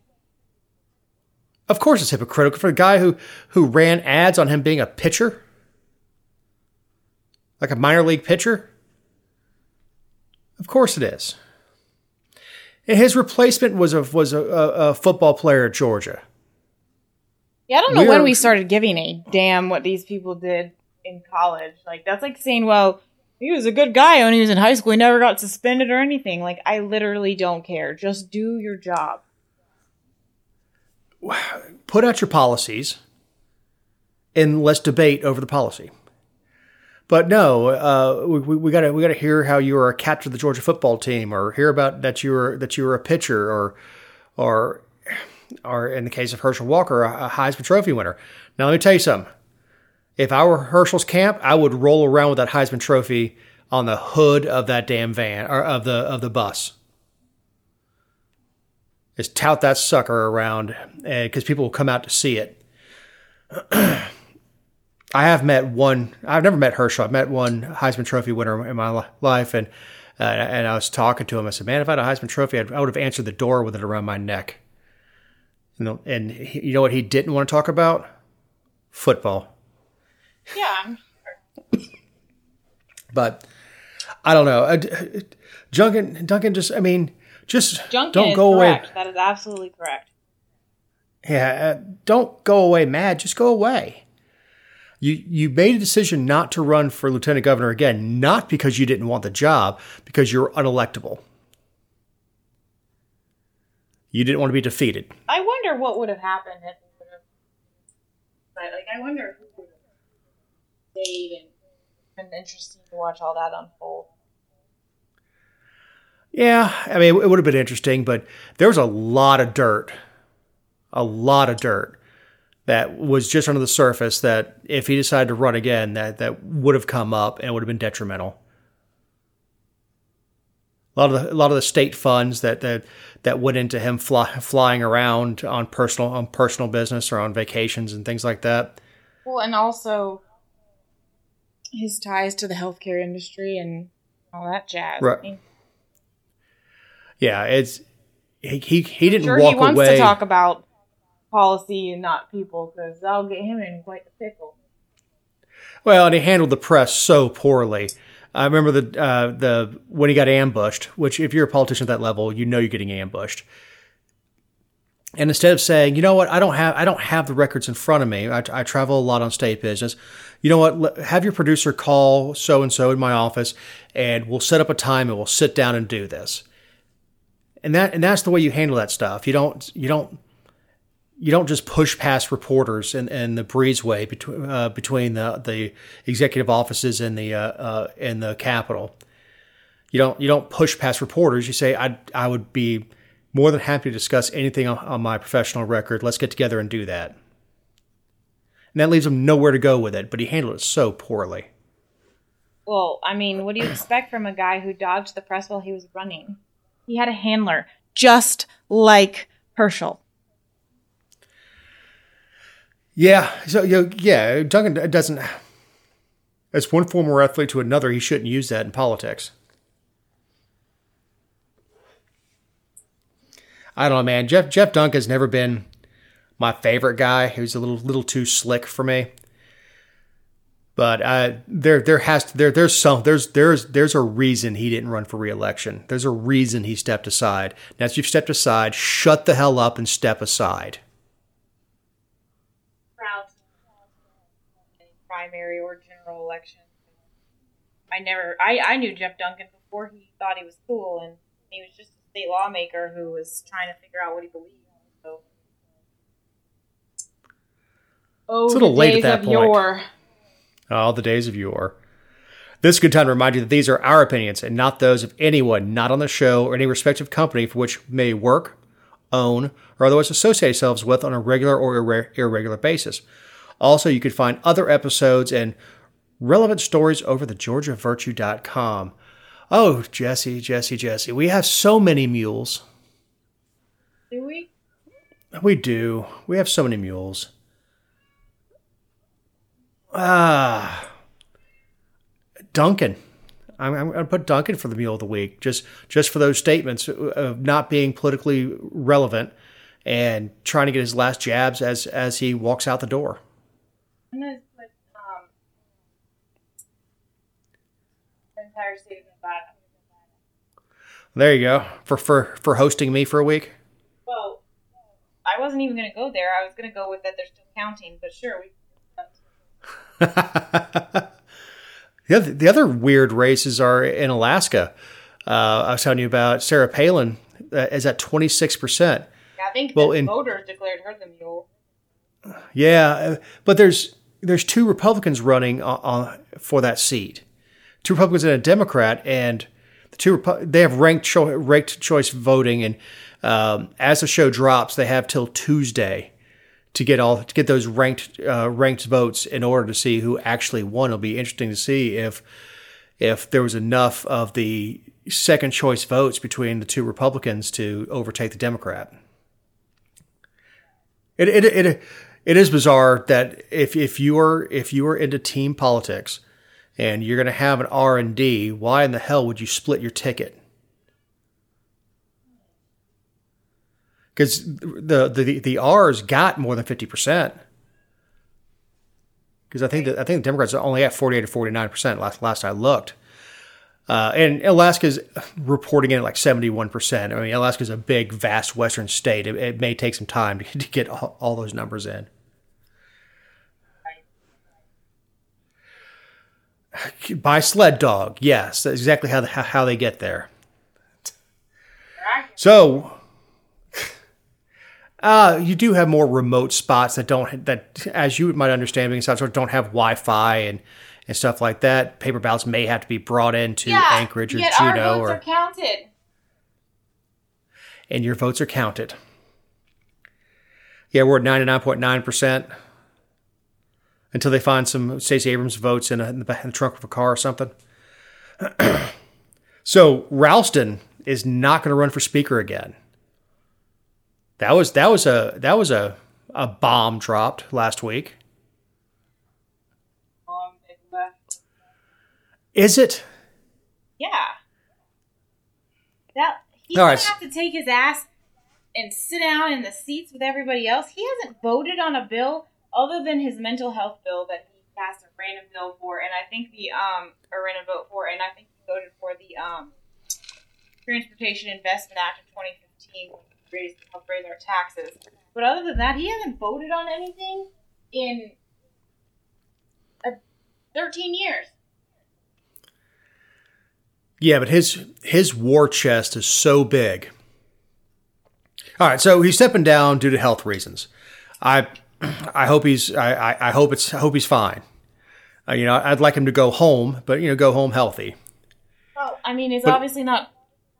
of course, it's hypocritical for a guy who who ran ads on him being a pitcher, like a minor league pitcher. Of course, it is. And his replacement was a was a, a, football player at Georgia. Yeah, I don't know we when we started giving a damn what these people did in college. Like that's like saying, well, he was a good guy when he was in high school. He never got suspended or anything. Like I literally don't care. Just do your job put out your policies and let's debate over the policy. But no, uh, we, we gotta we gotta hear how you were a captain of the Georgia football team, or hear about that you were that you were a pitcher, or or or in the case of Herschel Walker, a Heisman Trophy winner. Now let me tell you something. If I were Herschel's camp, I would roll around with that Heisman Trophy on the hood of that damn van or of the of the bus Just tout that sucker around because people will come out to see it. I have met one. I've never met Herschel. I've met one Heisman Trophy winner in my life, and uh, and I was talking to him. I said, "Man, if I had a Heisman Trophy, I'd, I would have answered the door with it around my neck." You know, and he, you know what he didn't want to talk about? Football. Yeah. but I don't know. Uh, Duncan, Duncan just. I mean, just Duncan don't go correct. away. That is absolutely correct. Yeah, uh, don't go away mad. Just go away. You you made a decision not to run for lieutenant governor again, not because you didn't want the job, because you're unelectable. You didn't want to be defeated. I wonder what would have happened if would have. But like, I wonder who would have stayed and been interesting to watch all that unfold. Yeah, I mean, it would have been interesting, but there was a lot of dirt, a lot of dirt that was just under the surface that if he decided to run again, that, that would have come up and would have been detrimental. A lot of the, a lot of the state funds that that, that went into him fly, flying around on personal on personal business or on vacations and things like that. Well, and also his ties to the healthcare industry and all that jazz. Right. I mean, yeah, it's he he, he didn't sure walk he wants away. to talk about policy and not people because that'll get him in quite the pickle. Well, and he handled the press so poorly. I remember the uh, the when he got ambushed, which if you're a politician at that level, you know you're getting ambushed. And instead of saying, you know what, I don't have I don't have the records in front of me. I, I travel a lot on state business. You know what? Have your producer call so and so in my office, and we'll set up a time and we'll sit down and do this and that and that's the way you handle that stuff. You don't you don't you don't just push past reporters and, in the breezeway between uh, between the the executive offices and the uh, uh, and the Capitol. You don't you don't push past reporters. You say I I would be more than happy to discuss anything on, on my professional record. Let's get together and do that. And that leaves him nowhere to go with it. But he handled it so poorly. Well, I mean, what do you expect from a guy who dodged the press while he was running? He had a handler, just like Herschel. Yeah. So yeah, Duncan doesn't. As one former athlete to another, he shouldn't use that in politics. I don't know, man. Jeff Jeff Duncan's never been my favorite guy. He was a little little too slick for me. But uh, there, there has to, there, there's some, there's, there's, there's a reason he didn't run for reelection. There's a reason he stepped aside. Now, if you've stepped aside, shut the hell up and step aside. Primary or general election. I never, I, I knew Jeff Duncan before he thought he was cool, and he was just a state lawmaker who was trying to figure out what he believed. So, oh, It's a little late at that of point. yore. All the days of yore. This is a good time to remind you that these are our opinions and not those of anyone not on the show or any respective company for which may work, own, or otherwise associate yourselves with on a regular or irre- irregular basis. Also, you can find other episodes and relevant stories over the georgiavirtue.com. Oh, Jesse, Jesse, Jesse, we have so many mules. Do we? We do. We have so many mules. Ah, Duncan. I'm, I'm going to put Duncan for the mule of the week, just just for those statements of not being politically relevant and trying to get his last jabs as as he walks out the door. I'm gonna put um, the entire state of Nevada. There you go for for for hosting me for a week. Well, I wasn't even gonna go there. I was gonna go with that they're still counting, but sure, we. the other, the other weird races are in Alaska. Uh, I was telling you about Sarah Palin uh, is at twenty six percent. I think Well, the in- voters declared her the mule. Yeah, uh, but there's there's two Republicans running on, on, for that seat, two Republicans and a Democrat, and the two they have ranked cho- ranked choice voting, and um, as the show drops, they have till Tuesday to get all to get those ranked uh, ranked votes in order to see who actually won. It'll be interesting to see if if there was enough of the second choice votes between the two Republicans to overtake the Democrat. It it it, it is bizarre that if if you are if you are into team politics and you're going to have an R and D, why in the hell would you split your ticket? Because the, the the R's got more than fifty percent. Because I think that I think the Democrats are only at forty eight or forty nine percent last last I looked. Uh, and Alaska's reporting in at like 71%. I mean, Alaska's a big, vast western state. It, it may take some time to, to get all, all those numbers in. By sled dog, yes, that's exactly how, how, how they get there. So, uh, you do have more remote spots that don't that, as you might understand, being South Shore, don't have Wi-Fi and and stuff like that. Paper ballots may have to be brought into Anchorage or Juneau, or counted. and your votes are counted. Yeah, we're at ninety nine point nine percent until they find some Stacey Abrams votes in, a, in, the, in the trunk of a car or something. so Ralston is not going to run for speaker again. That was that was a that was a a bomb dropped last week. Um. Is it? Yeah. That he's All gonna right. have to take his ass and sit down in the seats with everybody else. He hasn't voted on a bill other than his mental health bill that he passed a random bill for, and I think the um a random vote for, and I think he voted for the um Transportation Investment Act of 2015, which raised help raise our taxes. But other than that, he hasn't voted on anything in uh, 13 years. Yeah, but his his war chest is so big. All right, so he's stepping down due to health reasons. I I hope he's I, I, I hope it's I hope he's fine. Uh, you know, I'd like him to go home, but you know, go home healthy. Well, I mean, it's But- obviously not.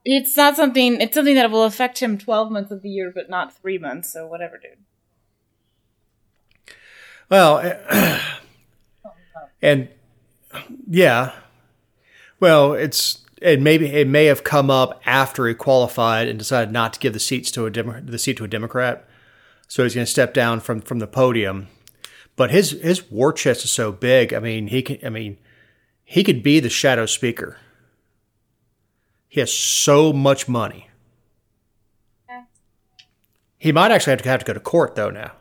It's not something. It's something that will affect him twelve months of the year, but not three months. So whatever, dude. Well, eh, and yeah, well, it's it maybe it may have come up after he qualified and decided not to give the seats to a the seat to a Democrat, so he's going to step down from from the podium. But his his war chest is so big. I mean, he can. I mean, he could be the shadow speaker. He has so much money. Yeah. He might actually have to have to go to court though now.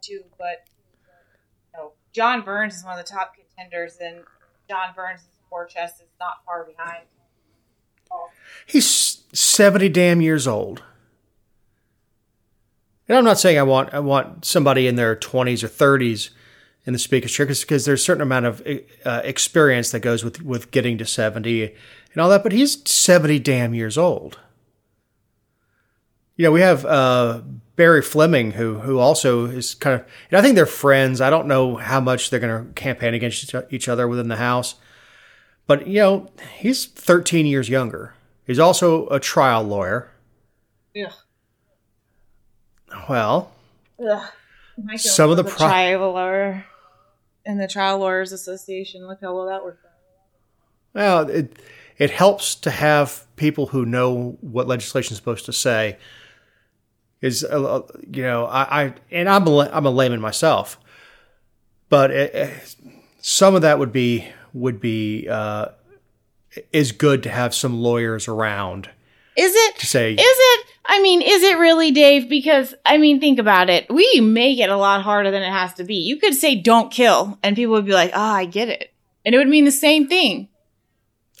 too, but you know, John Burns is one of the top contenders, and John Burns' war chest is not far behind. He's seventy damn years old. And I'm not saying I want I want somebody in their 20s or 30s in the speaker's chair because there's a certain amount of uh, experience that goes with with getting to 70 and all that. But he's 70 damn years old. You know, we have uh, Barry Fleming, who who also is kind of. And I think they're friends. I don't know how much they're going to campaign against each other within the House, but you know, he's 13 years younger. He's also a trial lawyer. Yeah. Well, Ugh. some of the the pro- trial lawyer and the Trial Lawyers Association. Look how well that worked out. well, it it helps to have people who know what legislation is supposed to say. Is uh, you know I, I and I'm a, I'm a layman myself, but it, it- some of that would be would be uh, is good to have some lawyers around Is it? to say Is it? I mean, is it really, Dave? Because, I mean, think about it. We make it a lot harder than it has to be. You could say don't kill, and people would be like, oh, I get it. And it would mean the same thing.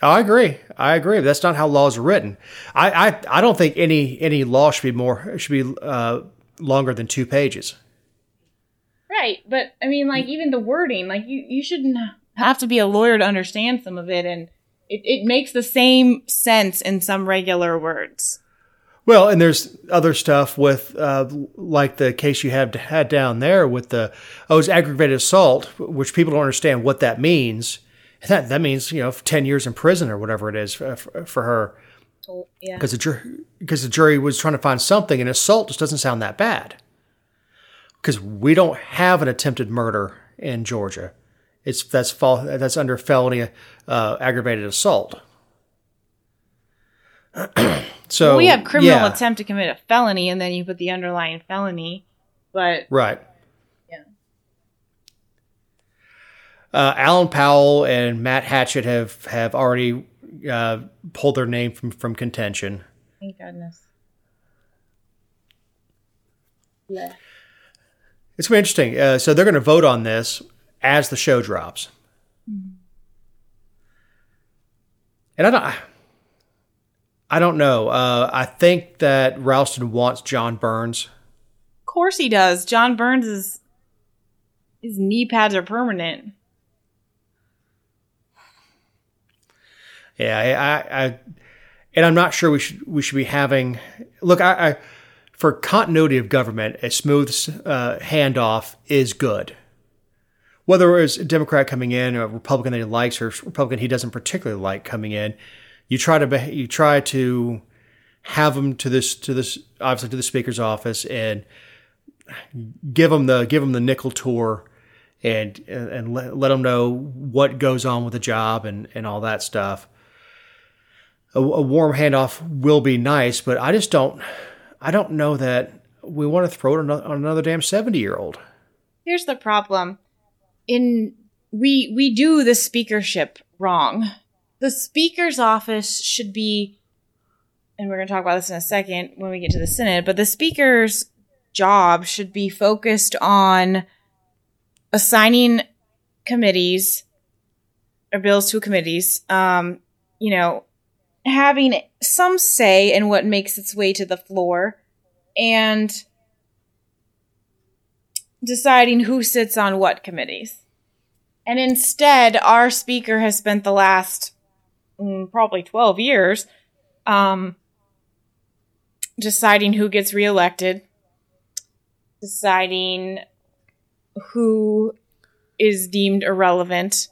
Oh, I agree. I agree. That's not how laws are written. I, I, I don't think any any law should be more should be uh, longer than two pages. Right. But, I mean, like, even the wording, like, you, you shouldn't have to be a lawyer to understand some of it. And it, it makes the same sense in some regular words. Well, and there's other stuff with uh, like the case you had had down there with the oh, it's aggravated assault, which people don't understand what that means. That that means you know ten years in prison or whatever it is for, for her So, yeah. because the jury because the jury was trying to find something, and assault just doesn't sound that bad. Because we don't have an attempted murder in Georgia, it's that's fall that's under felony uh, aggravated assault. so we have criminal yeah, attempt to commit a felony, and then you put the underlying felony. But right. Yeah. Uh, Alan Powell and Matt Hatchett have have already uh, pulled their name from from contention. thank goodness. Yeah. It's interesting. Uh, so they're going to vote on this as the show drops, and I don't. I don't know. Uh, I think that Ralston wants John Burns. Of course he does. John Burns is his knee pads are permanent. Yeah, I, I, I and I'm not sure we should we should be having. Look, I, I for continuity of government, a smooth uh, handoff is good. Whether it's a Democrat coming in or a Republican that he likes or a Republican he doesn't particularly like coming in, you try to you try to have them to this to this obviously to the speaker's office and give them the give them the nickel tour and and, and let, let them know what goes on with the job and and all that stuff a, a warm handoff will be nice, but I just don't. I don't know that we want to throw it on another damn seventy year old. Here's the problem. In we we do the speakership wrong. The speaker's office should be and we're going to talk about this in a second when we get to the Senate, but the speaker's job should be focused on assigning committees or bills to committees, um, you know, having some say in what makes its way to the floor and deciding who sits on what committees. And instead, our speaker has spent the last mm, probably 12 years um, deciding who gets reelected, deciding who is deemed irrelevant.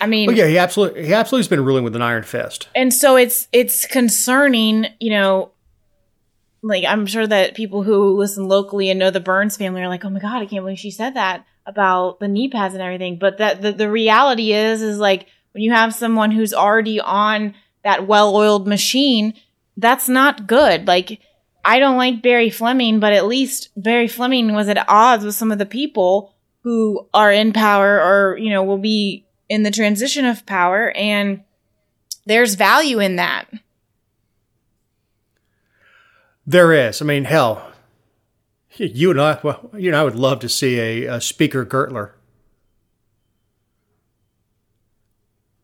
I mean, But yeah, he absolutely he absolutely has been ruling with an iron fist. and so it's it's concerning you know like i'm sure that people who listen locally and know the burns family are like oh my god i can't believe she said that about the knee pads and everything but that the, the reality is is like when you have someone who's already on that well-oiled machine that's not good like i don't like barry fleming but at least barry fleming was at odds with some of the people who are in power or you know will be in the transition of power and there's value in that. There is. I mean, hell, You and I, well, you and I would love to see a, a Speaker Gurtler.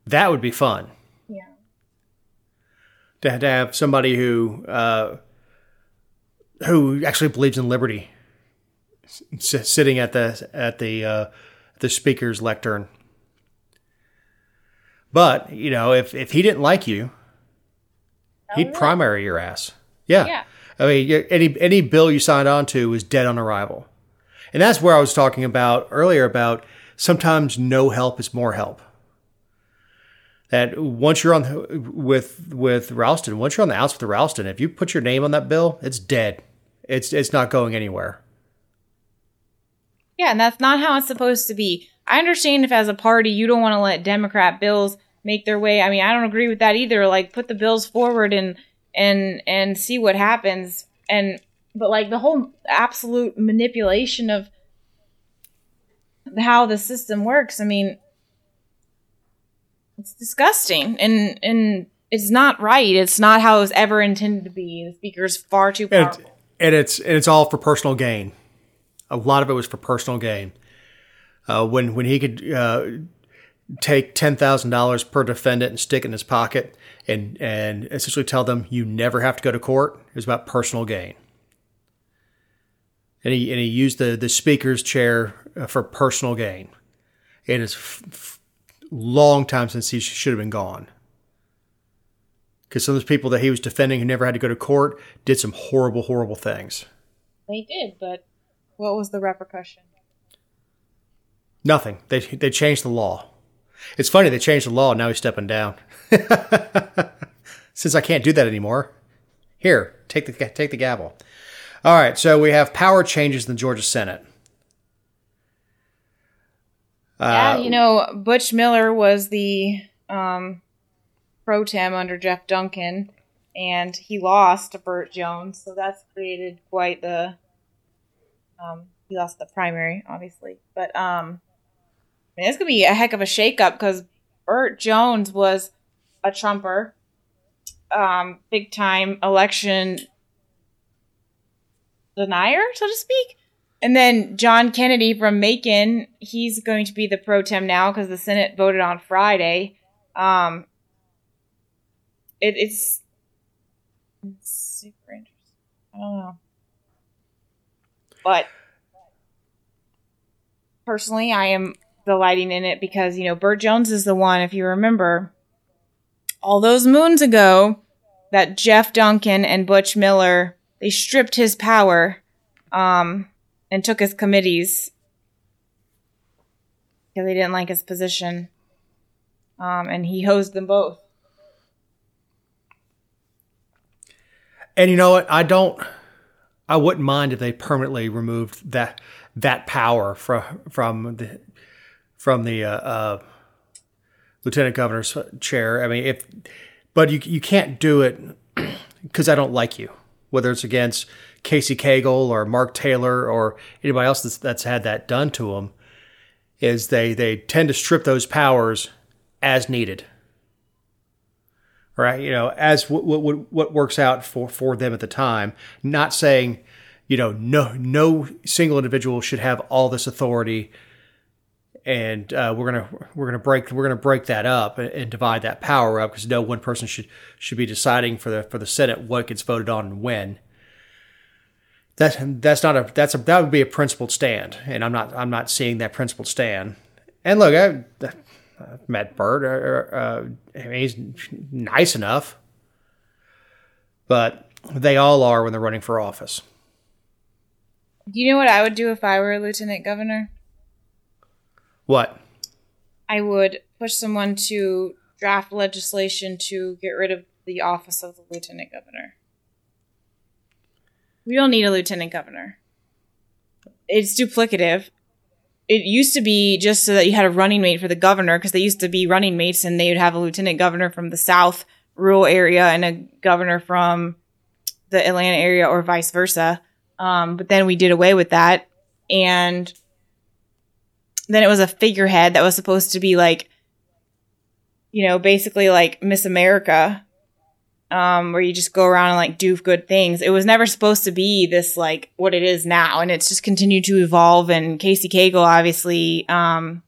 That would be fun. Yeah. To, to have somebody who uh, who actually believes in liberty s- sitting at the at the uh, the speaker's lectern. But you know, if if he didn't like you, he'd primary your ass. Yeah. Yeah. I mean, any any bill you signed on to is dead on arrival, and that's where I was talking about earlier about sometimes no help is more help. That once you're on with with Ralston, once you're on the outs with Ralston, if you put your name on that bill, it's dead. It's it's not going anywhere. Yeah, and that's not how it's supposed to be. I understand if as a party you don't want to let Democrat bills make their way. I mean, I don't agree with that either. Like put the bills forward and and and see what happens. And but like the whole absolute manipulation of how the system works. I mean, it's disgusting and and it's not right. It's not how it was ever intended to be. The speaker's far too And, powerful. it, and it's and it's all for personal gain. A lot of it was for personal gain. Uh, when when he could uh, take ten thousand dollars per defendant and stick it in his pocket and and essentially tell them you never have to go to court, it was about personal gain. And he and he used the the speaker's chair uh, for personal gain. It is f- f- long time since he sh- should have been gone. Because some of those people that he was defending who never had to go to court did some horrible, horrible things. They did, but what was the repercussion? Nothing. They they changed the law. It's funny they changed the law. Now he's stepping down. Since I can't do that anymore, here take the take the gavel. All right. So we have power changes in the Georgia Senate. Yeah, you know, Butch Miller was the um, pro tem under Jeff Duncan, and he lost to Burt Jones, so that's created quite the. Um, he lost the primary, obviously, but um, mean, it's gonna be a heck of a shakeup because Burt Jones was a Trumper, um, big time election denier, so to speak. And then John Kennedy from Macon, he's going to be the pro tem now because the Senate voted on Friday. Um, it, it's, it's super interesting. I don't know. But personally, I am delighting in it because, you know, Burt Jones is the one, if you remember, all those moons ago, that Jeff Duncan and Butch Miller, they stripped his power. Um, and took his committees because they didn't like his position. Um, and he hosed them both. And you know what? I don't. I wouldn't mind if they permanently removed that that power from from the from the uh, uh, lieutenant governor's chair. I mean, if but you you can't do it because I don't like you. Whether it's against Casey Cagle or Mark Taylor or anybody else that's, that's had that done to them, is they they tend to strip those powers as needed right? You know, as what what what works out for for them at the time. Not saying, you know, no no single individual should have all this authority, and uh, we're gonna we're gonna break we're gonna break that up and, and divide that power up because no one person should should be deciding for the for the Senate what gets voted on and when. That that's not a that's a that would be a principled stand, and I'm not I'm not seeing that principled stand. And look, I, I've met Burt. Uh, uh, I mean, he's nice enough, but they all are when they're running for office. You know what I would do if I were a lieutenant governor? What? I would push someone to draft legislation to get rid of the office of the lieutenant governor. We don't need a lieutenant governor. It's duplicative. It used to be just so that you had a running mate for the governor because they used to be running mates and they would have a lieutenant governor from the south rural area and a governor from the Atlanta area or vice versa. Um, but then we did away with that. And then it was a figurehead that was supposed to be like, you know, basically like Miss America. um, where you just go around and like do good things. It was never supposed to be this like what it is now, and it's just continued to evolve. And Casey Cagle obviously, um,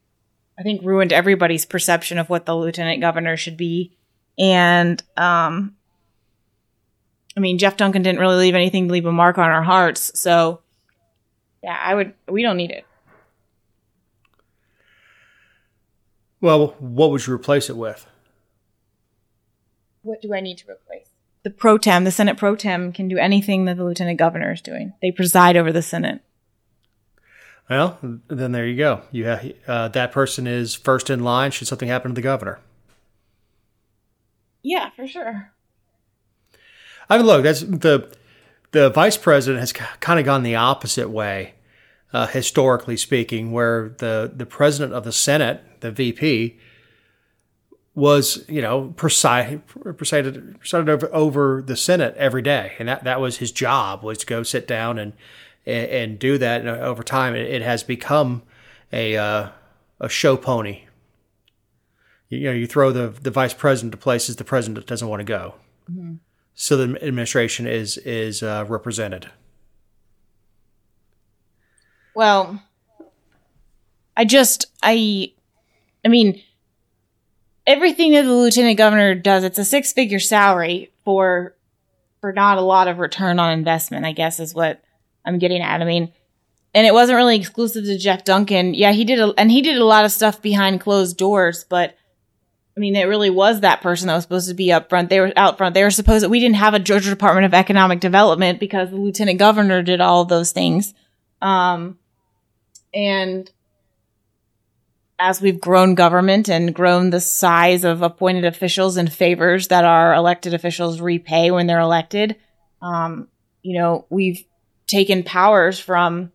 I think, ruined everybody's perception of what the lieutenant governor should be. And um, I mean, Jeff Duncan didn't really leave anything to leave a mark on our hearts. So, yeah, I would. We don't need it. Well, what would you replace it with? What do I need to replace? The pro tem, the Senate pro tem, can do anything that the lieutenant governor is doing. They preside over the Senate. Well, then there you go. You have, uh, that person is first in line should something happen to the governor. Yeah, for sure. I mean, look, that's the the vice president has kind of gone the opposite way, uh, historically speaking, where the the president of the Senate, the VP, was you know presided presided, presided over, over the Senate every day, and that that was his job was to go sit down and and, and do that. And over time, it, it has become a uh, a show pony. You, you, know, you throw the the vice president to places the president doesn't want to go. Mm-hmm so the administration is is uh, represented. Well, I just I I mean everything that the lieutenant governor does it's a six figure salary for for not a lot of return on investment, I guess is what I'm getting at. I mean, and it wasn't really exclusive to Jeff Duncan. Yeah, he did a, and he did a lot of stuff behind closed doors, but I mean, it really was that person that was supposed to be up front. They were out front. They were supposed to, we didn't have a Georgia Department of Economic Development because the lieutenant governor did all those things. Um, and as we've grown government and grown the size of appointed officials and favors that our elected officials repay when they're elected, um, you know, we've taken powers from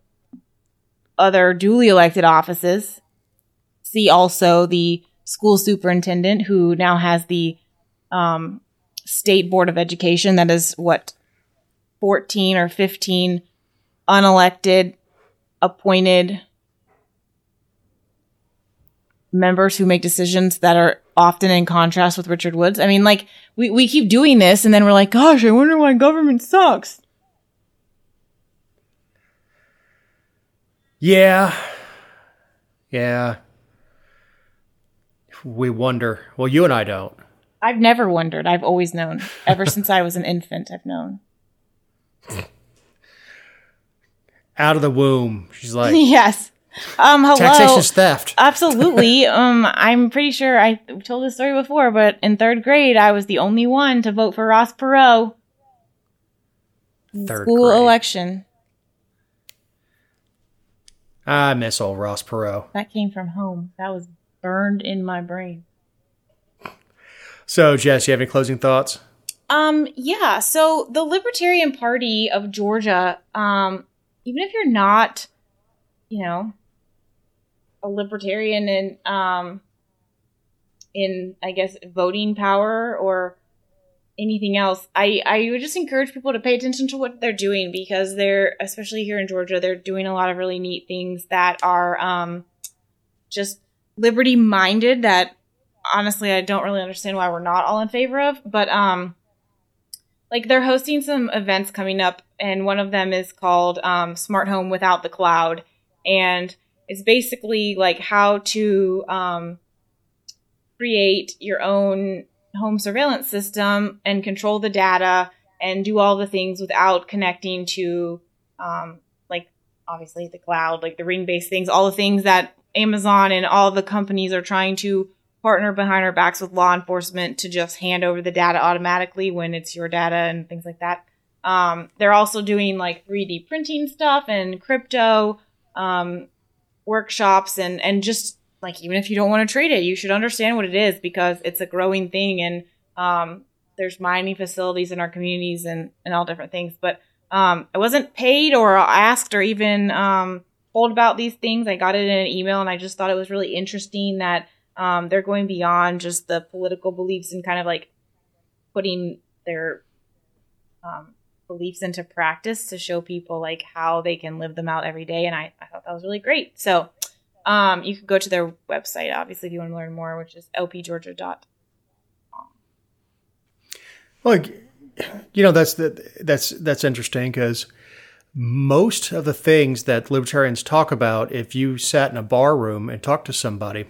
other duly elected offices. See also the school superintendent who now has the um, state board of education that is what 14 or 15 unelected appointed members who make decisions that are often in contrast with Richard Woods. I mean, like we, we keep doing this and then we're like, gosh, I wonder why government sucks. Yeah. Yeah we wonder. Well, you and I don't. I've never wondered. I've always known. Ever since I was an infant, I've known. Out of the womb, she's like, yes. Um, hello. Taxation's theft. Absolutely. um, I'm pretty sure I told this story before, but in third grade, I was the only one to vote for Ross Perot. Third school grade. election. I miss old Ross Perot. That came from home. That was burned in my brain. So, Jess, you have any closing thoughts? Um, yeah. So the Libertarian Party of Georgia, um, even if you're not, you know, a libertarian in um in I guess voting power or anything else, I I would just encourage people to pay attention to what they're doing because they're especially here in Georgia, they're doing a lot of really neat things that are um just liberty minded that honestly I don't really understand why we're not all in favor of. But um like they're hosting some events coming up and one of them is called um, Smart Home Without the Cloud. And it's basically like how to um, create your own home surveillance system and control the data and do all the things without connecting to um, like obviously the cloud, like the ring based things, all the things that Amazon and all the companies are trying to partner behind our backs with law enforcement to just hand over the data automatically when it's your data and things like that. Um, they're also doing like 3D printing stuff and crypto um, workshops and and just like even if you don't want to trade it, you should understand what it is because it's a growing thing and um, there's mining facilities in our communities and and all different things. But um, I wasn't paid or asked or even um, told about these things. I got it in an email and I just thought it was really interesting that um, they're going beyond just the political beliefs and kind of like putting their um, beliefs into practice to show people like how they can live them out every day. And I, I thought that was really great. So um, you could go to their website, obviously, if you want to learn more, which is lpgeorgia.com. Well, you know that's that's that's interesting because most of the things that libertarians talk about, if you sat in a bar room and talked to somebody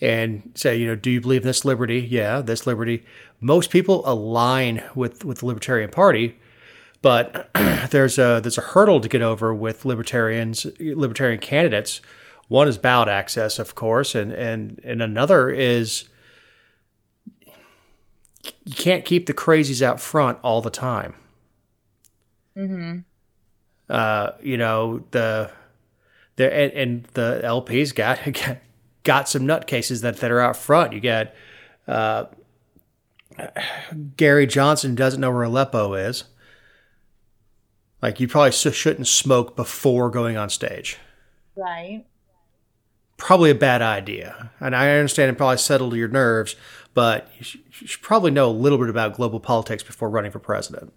and say, you know, do you believe in this liberty? Yeah, this liberty. Most people align with with the Libertarian Party, but there's a there's a hurdle to get over with libertarians, libertarian candidates. One is ballot access, of course, and and and another is you can't keep the crazies out front all the time. Mm-hmm. Uh, you know the the and, and the LPs got got some nutcases that that are out front. You got uh, Gary Johnson doesn't know where Aleppo is. Like you probably shouldn't smoke before going on stage. Right. Probably a bad idea, and I understand it probably settled your nerves, but you should probably know a little bit about global politics before running for president.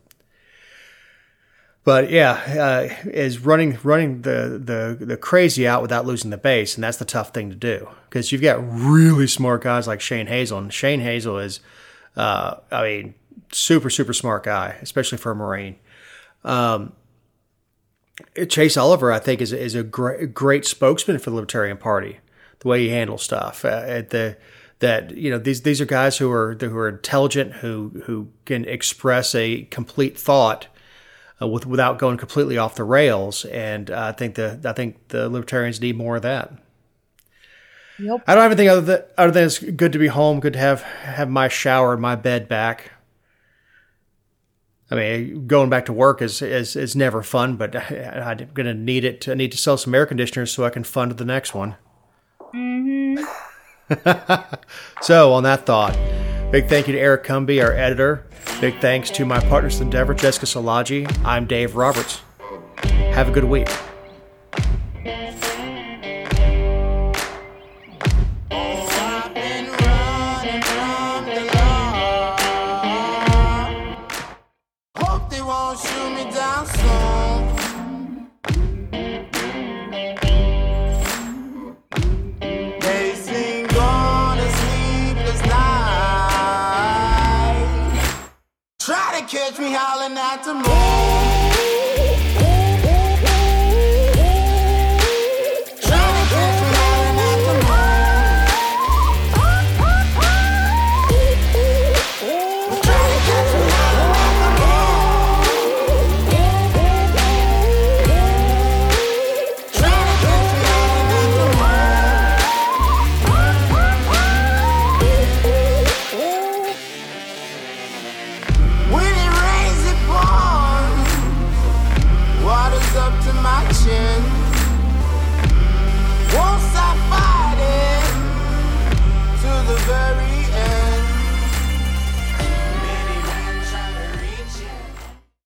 But yeah, uh, is running running the, the the crazy out without losing the base, and that's the tough thing to do because you've got really smart guys like Shane Hazel, and Shane Hazel is, uh, I mean, super super smart guy, especially for a Marine. Um, Chase Oliver, I think, is is a great great spokesman for the Libertarian Party. The way he handles stuff uh, at the that you know these these are guys who are who are intelligent, who who can express a complete thought uh, with, without going completely off the rails. And uh, I think the I think the libertarians need more of that. Yep. I don't have anything other than other than it's good to be home, good to have have my shower and my bed back. I mean, going back to work is is, is never fun, but I, am going to need it. To, I need to sell some air conditioners so I can fund the next one. Mm-hmm. so, on that thought, big thank you to Eric Cumby, our editor. Big thanks to my partners in endeavor, Jessica Salaji. I'm Dave Roberts. Have a good week. Catch me howling at the moon.